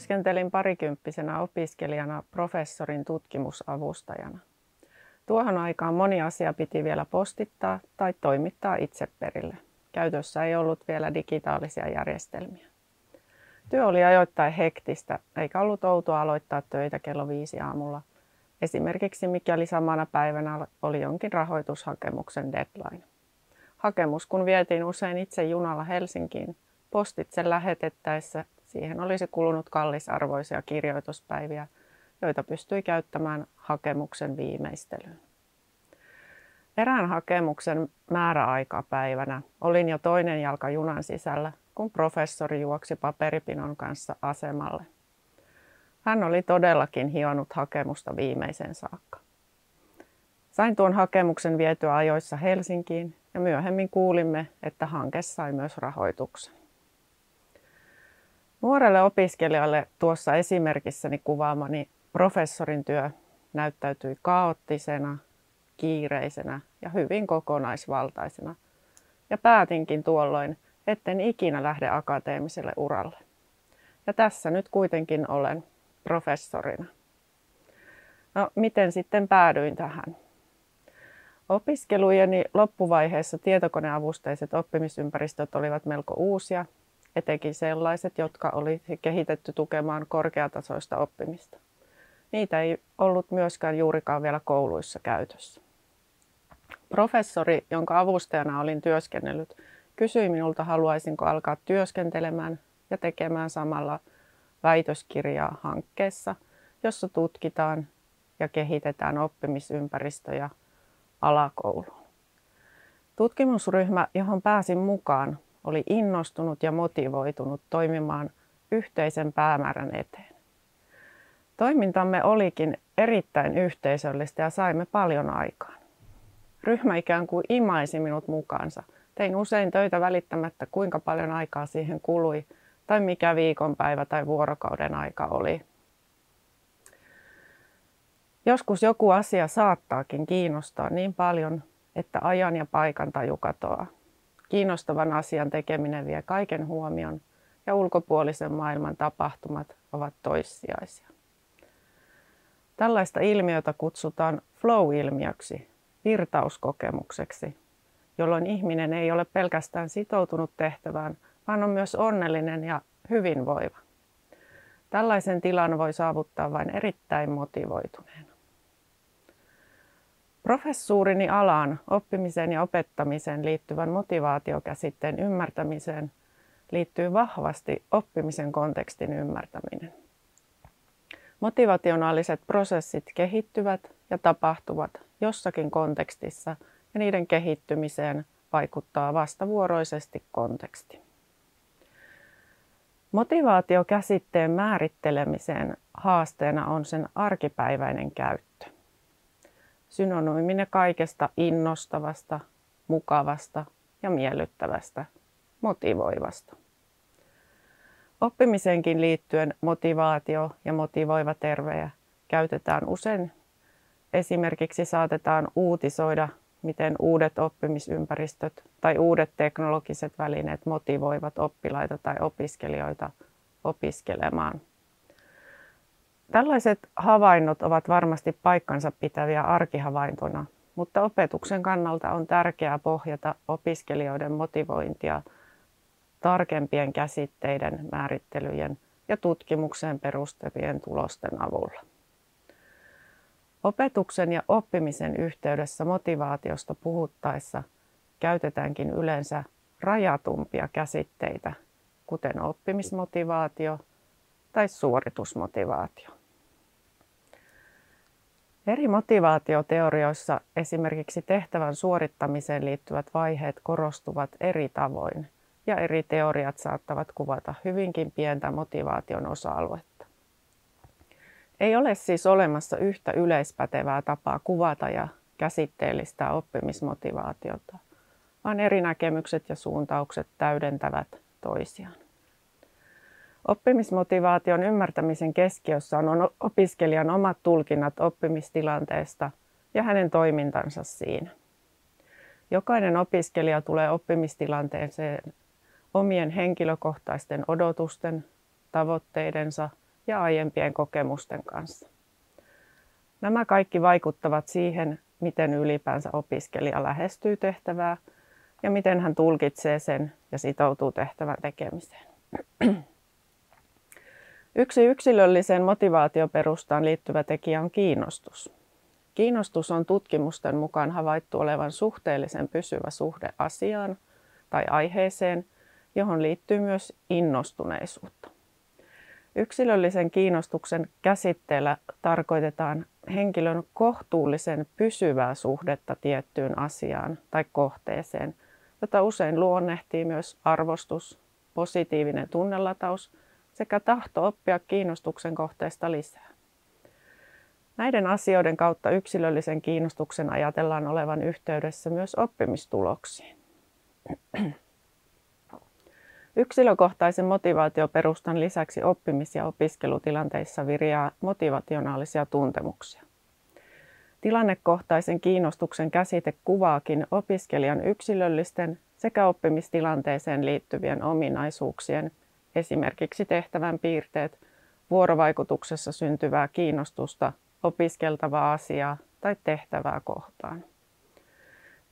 Työskentelin parikymppisenä opiskelijana professorin tutkimusavustajana. Tuohon aikaan moni asia piti vielä postittaa tai toimittaa itse perille. Käytössä ei ollut vielä digitaalisia järjestelmiä. Työ oli ajoittain hektistä, eikä ollut outoa aloittaa töitä kello viisi aamulla. Esimerkiksi mikäli samana päivänä oli jonkin rahoitushakemuksen deadline. Hakemus kun vietiin usein itse junalla Helsinkiin, postitse lähetettäessä siihen olisi kulunut kallisarvoisia kirjoituspäiviä, joita pystyi käyttämään hakemuksen viimeistelyyn. Erään hakemuksen määräaikapäivänä olin jo toinen jalka junan sisällä, kun professori juoksi paperipinon kanssa asemalle. Hän oli todellakin hionut hakemusta viimeisen saakka. Sain tuon hakemuksen vietyä ajoissa Helsinkiin ja myöhemmin kuulimme, että hanke sai myös rahoituksen. Nuorelle opiskelijalle tuossa esimerkissäni kuvaamani professorin työ näyttäytyi kaoottisena, kiireisenä ja hyvin kokonaisvaltaisena. Ja päätinkin tuolloin, etten ikinä lähde akateemiselle uralle. Ja tässä nyt kuitenkin olen professorina. No, miten sitten päädyin tähän? Opiskelujeni loppuvaiheessa tietokoneavusteiset oppimisympäristöt olivat melko uusia etenkin sellaiset, jotka oli kehitetty tukemaan korkeatasoista oppimista. Niitä ei ollut myöskään juurikaan vielä kouluissa käytössä. Professori, jonka avustajana olin työskennellyt, kysyi minulta, haluaisinko alkaa työskentelemään ja tekemään samalla väitöskirjaa hankkeessa, jossa tutkitaan ja kehitetään oppimisympäristöjä alakouluun. Tutkimusryhmä, johon pääsin mukaan, oli innostunut ja motivoitunut toimimaan yhteisen päämäärän eteen. Toimintamme olikin erittäin yhteisöllistä ja saimme paljon aikaan. Ryhmä ikään kuin imaisi minut mukaansa. Tein usein töitä välittämättä, kuinka paljon aikaa siihen kului tai mikä viikonpäivä tai vuorokauden aika oli. Joskus joku asia saattaakin kiinnostaa niin paljon, että ajan ja paikan taju katoaa. Kiinnostavan asian tekeminen vie kaiken huomion ja ulkopuolisen maailman tapahtumat ovat toissijaisia. Tällaista ilmiötä kutsutaan flow-ilmiöksi, virtauskokemukseksi, jolloin ihminen ei ole pelkästään sitoutunut tehtävään, vaan on myös onnellinen ja hyvinvoiva. Tällaisen tilan voi saavuttaa vain erittäin motivoituneena. Professuurini alaan oppimiseen ja opettamiseen liittyvän motivaatiokäsitteen ymmärtämiseen liittyy vahvasti oppimisen kontekstin ymmärtäminen. Motivationaaliset prosessit kehittyvät ja tapahtuvat jossakin kontekstissa ja niiden kehittymiseen vaikuttaa vastavuoroisesti konteksti. Motivaatiokäsitteen määrittelemiseen haasteena on sen arkipäiväinen käyttö synonyyminen kaikesta innostavasta, mukavasta ja miellyttävästä, motivoivasta. Oppimisenkin liittyen motivaatio ja motivoiva tervejä käytetään usein. Esimerkiksi saatetaan uutisoida, miten uudet oppimisympäristöt tai uudet teknologiset välineet motivoivat oppilaita tai opiskelijoita opiskelemaan Tällaiset havainnot ovat varmasti paikkansa pitäviä arkihavaintona, mutta opetuksen kannalta on tärkeää pohjata opiskelijoiden motivointia tarkempien käsitteiden, määrittelyjen ja tutkimukseen perustuvien tulosten avulla. Opetuksen ja oppimisen yhteydessä motivaatiosta puhuttaessa käytetäänkin yleensä rajatumpia käsitteitä, kuten oppimismotivaatio tai suoritusmotivaatio. Eri motivaatioteorioissa esimerkiksi tehtävän suorittamiseen liittyvät vaiheet korostuvat eri tavoin ja eri teoriat saattavat kuvata hyvinkin pientä motivaation osa-aluetta. Ei ole siis olemassa yhtä yleispätevää tapaa kuvata ja käsitteellistää oppimismotivaatiota, vaan eri näkemykset ja suuntaukset täydentävät toisiaan. Oppimismotivaation ymmärtämisen keskiössä on opiskelijan omat tulkinnat oppimistilanteesta ja hänen toimintansa siinä. Jokainen opiskelija tulee oppimistilanteeseen omien henkilökohtaisten odotusten, tavoitteidensa ja aiempien kokemusten kanssa. Nämä kaikki vaikuttavat siihen, miten ylipäänsä opiskelija lähestyy tehtävää ja miten hän tulkitsee sen ja sitoutuu tehtävän tekemiseen. Yksi yksilölliseen motivaatioperustaan liittyvä tekijä on kiinnostus. Kiinnostus on tutkimusten mukaan havaittu olevan suhteellisen pysyvä suhde asiaan tai aiheeseen, johon liittyy myös innostuneisuutta. Yksilöllisen kiinnostuksen käsitteellä tarkoitetaan henkilön kohtuullisen pysyvää suhdetta tiettyyn asiaan tai kohteeseen, jota usein luonnehtii myös arvostus, positiivinen tunnelataus sekä tahto oppia kiinnostuksen kohteesta lisää. Näiden asioiden kautta yksilöllisen kiinnostuksen ajatellaan olevan yhteydessä myös oppimistuloksiin. Yksilökohtaisen motivaatioperustan lisäksi oppimis- ja opiskelutilanteissa viriää motivationaalisia tuntemuksia. Tilannekohtaisen kiinnostuksen käsite kuvaakin opiskelijan yksilöllisten sekä oppimistilanteeseen liittyvien ominaisuuksien, esimerkiksi tehtävän piirteet, vuorovaikutuksessa syntyvää kiinnostusta opiskeltavaa asiaa tai tehtävää kohtaan.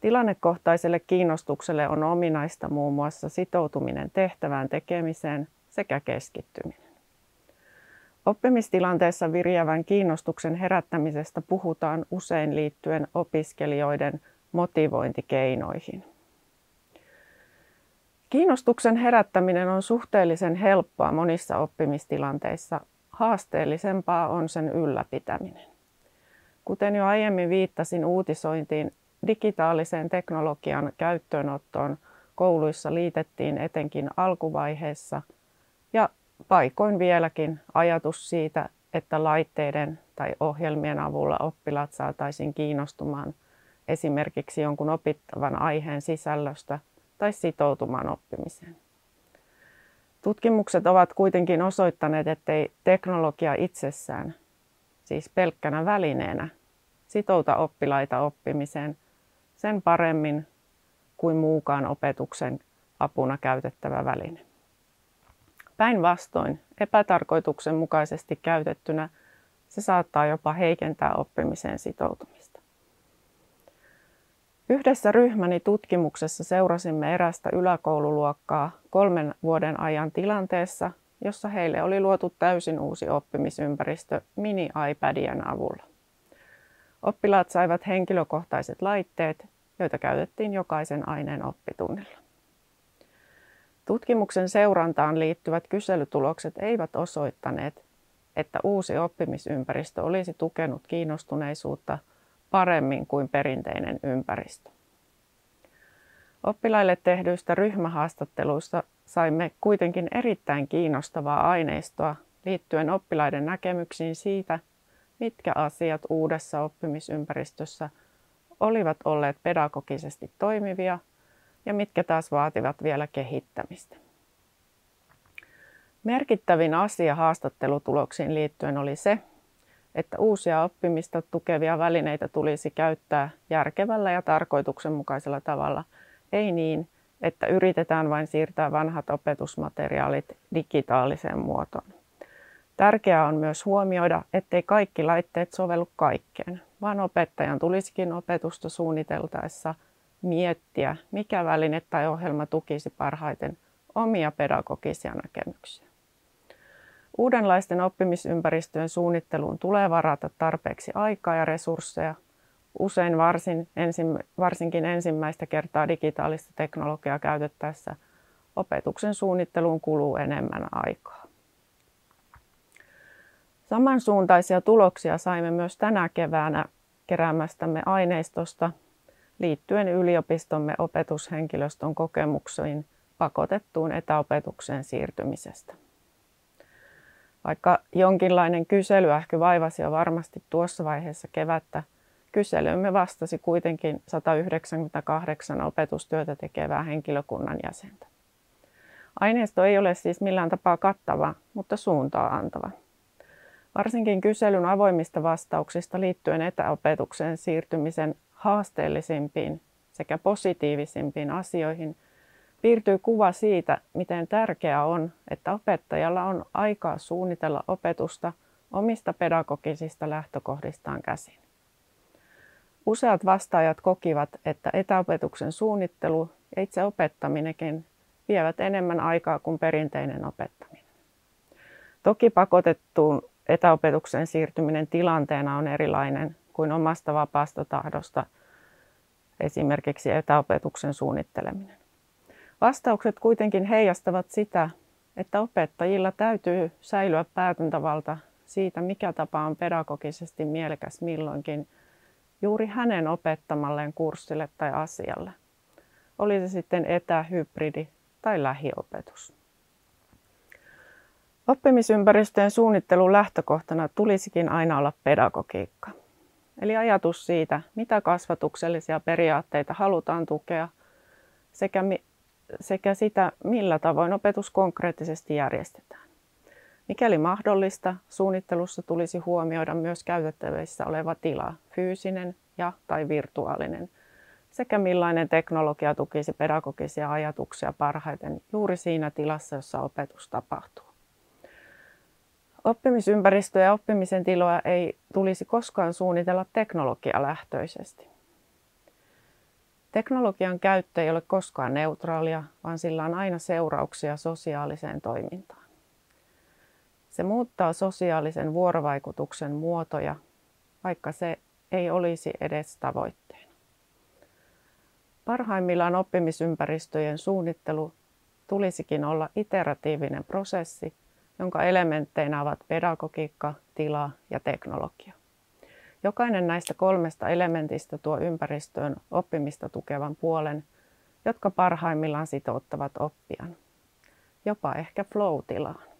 Tilannekohtaiselle kiinnostukselle on ominaista muun muassa sitoutuminen tehtävään tekemiseen sekä keskittyminen. Oppimistilanteessa virjävän kiinnostuksen herättämisestä puhutaan usein liittyen opiskelijoiden motivointikeinoihin. Kiinnostuksen herättäminen on suhteellisen helppoa monissa oppimistilanteissa. Haasteellisempaa on sen ylläpitäminen. Kuten jo aiemmin viittasin uutisointiin, digitaaliseen teknologian käyttöönottoon kouluissa liitettiin etenkin alkuvaiheessa ja paikoin vieläkin ajatus siitä, että laitteiden tai ohjelmien avulla oppilaat saataisiin kiinnostumaan esimerkiksi jonkun opittavan aiheen sisällöstä tai sitoutumaan oppimiseen. Tutkimukset ovat kuitenkin osoittaneet, ettei teknologia itsessään, siis pelkkänä välineenä, sitouta oppilaita oppimiseen – sen paremmin kuin muukaan opetuksen apuna käytettävä väline. Päinvastoin epätarkoituksenmukaisesti käytettynä se saattaa jopa heikentää oppimiseen sitoutumista. Yhdessä ryhmäni tutkimuksessa seurasimme erästä yläkoululuokkaa kolmen vuoden ajan tilanteessa, jossa heille oli luotu täysin uusi oppimisympäristö mini-iPadien avulla. Oppilaat saivat henkilökohtaiset laitteet, joita käytettiin jokaisen aineen oppitunnilla. Tutkimuksen seurantaan liittyvät kyselytulokset eivät osoittaneet, että uusi oppimisympäristö olisi tukenut kiinnostuneisuutta paremmin kuin perinteinen ympäristö. Oppilaille tehdyistä ryhmähaastatteluista saimme kuitenkin erittäin kiinnostavaa aineistoa liittyen oppilaiden näkemyksiin siitä, mitkä asiat uudessa oppimisympäristössä olivat olleet pedagogisesti toimivia ja mitkä taas vaativat vielä kehittämistä. Merkittävin asia haastattelutuloksiin liittyen oli se, että uusia oppimista tukevia välineitä tulisi käyttää järkevällä ja tarkoituksenmukaisella tavalla, ei niin, että yritetään vain siirtää vanhat opetusmateriaalit digitaaliseen muotoon. Tärkeää on myös huomioida, ettei kaikki laitteet sovellu kaikkeen, vaan opettajan tulisikin opetusta suunniteltaessa miettiä, mikä väline tai ohjelma tukisi parhaiten omia pedagogisia näkemyksiä. Uudenlaisten oppimisympäristöjen suunnitteluun tulee varata tarpeeksi aikaa ja resursseja. Usein varsin, ensin, varsinkin ensimmäistä kertaa digitaalista teknologiaa käytettäessä opetuksen suunnitteluun kuluu enemmän aikaa. Samansuuntaisia tuloksia saimme myös tänä keväänä keräämästämme aineistosta liittyen yliopistomme opetushenkilöstön kokemuksiin pakotettuun etäopetukseen siirtymisestä. Vaikka jonkinlainen kyselyähky vaivasi jo varmasti tuossa vaiheessa kevättä, kyselymme vastasi kuitenkin 198 opetustyötä tekevää henkilökunnan jäsentä. Aineisto ei ole siis millään tapaa kattava, mutta suuntaa antava. Varsinkin kyselyn avoimista vastauksista liittyen etäopetukseen siirtymisen haasteellisimpiin sekä positiivisimpiin asioihin piirtyy kuva siitä, miten tärkeää on, että opettajalla on aikaa suunnitella opetusta omista pedagogisista lähtökohdistaan käsin. Useat vastaajat kokivat, että etäopetuksen suunnittelu ja itse opettaminenkin vievät enemmän aikaa kuin perinteinen opettaminen. Toki pakotettuun etäopetuksen siirtyminen tilanteena on erilainen kuin omasta vapaasta tahdosta esimerkiksi etäopetuksen suunnitteleminen. Vastaukset kuitenkin heijastavat sitä, että opettajilla täytyy säilyä päätäntävalta siitä, mikä tapa on pedagogisesti mielekäs milloinkin juuri hänen opettamalleen kurssille tai asialle. Oli se sitten etä, hybridi tai lähiopetus. Oppimisympäristöjen suunnittelun lähtökohtana tulisikin aina olla pedagogiikka. Eli ajatus siitä, mitä kasvatuksellisia periaatteita halutaan tukea sekä, sekä sitä, millä tavoin opetus konkreettisesti järjestetään. Mikäli mahdollista, suunnittelussa tulisi huomioida myös käytettävissä oleva tila, fyysinen ja tai virtuaalinen, sekä millainen teknologia tukisi pedagogisia ajatuksia parhaiten juuri siinä tilassa, jossa opetus tapahtuu. Oppimisympäristöä ja oppimisen tiloa ei tulisi koskaan suunnitella teknologialähtöisesti. Teknologian käyttö ei ole koskaan neutraalia, vaan sillä on aina seurauksia sosiaaliseen toimintaan. Se muuttaa sosiaalisen vuorovaikutuksen muotoja, vaikka se ei olisi edes tavoitteena. Parhaimmillaan oppimisympäristöjen suunnittelu tulisikin olla iteratiivinen prosessi, jonka elementteinä ovat pedagogiikka, tila ja teknologia. Jokainen näistä kolmesta elementistä tuo ympäristöön oppimista tukevan puolen, jotka parhaimmillaan sitouttavat oppijan, jopa ehkä flow-tilaan.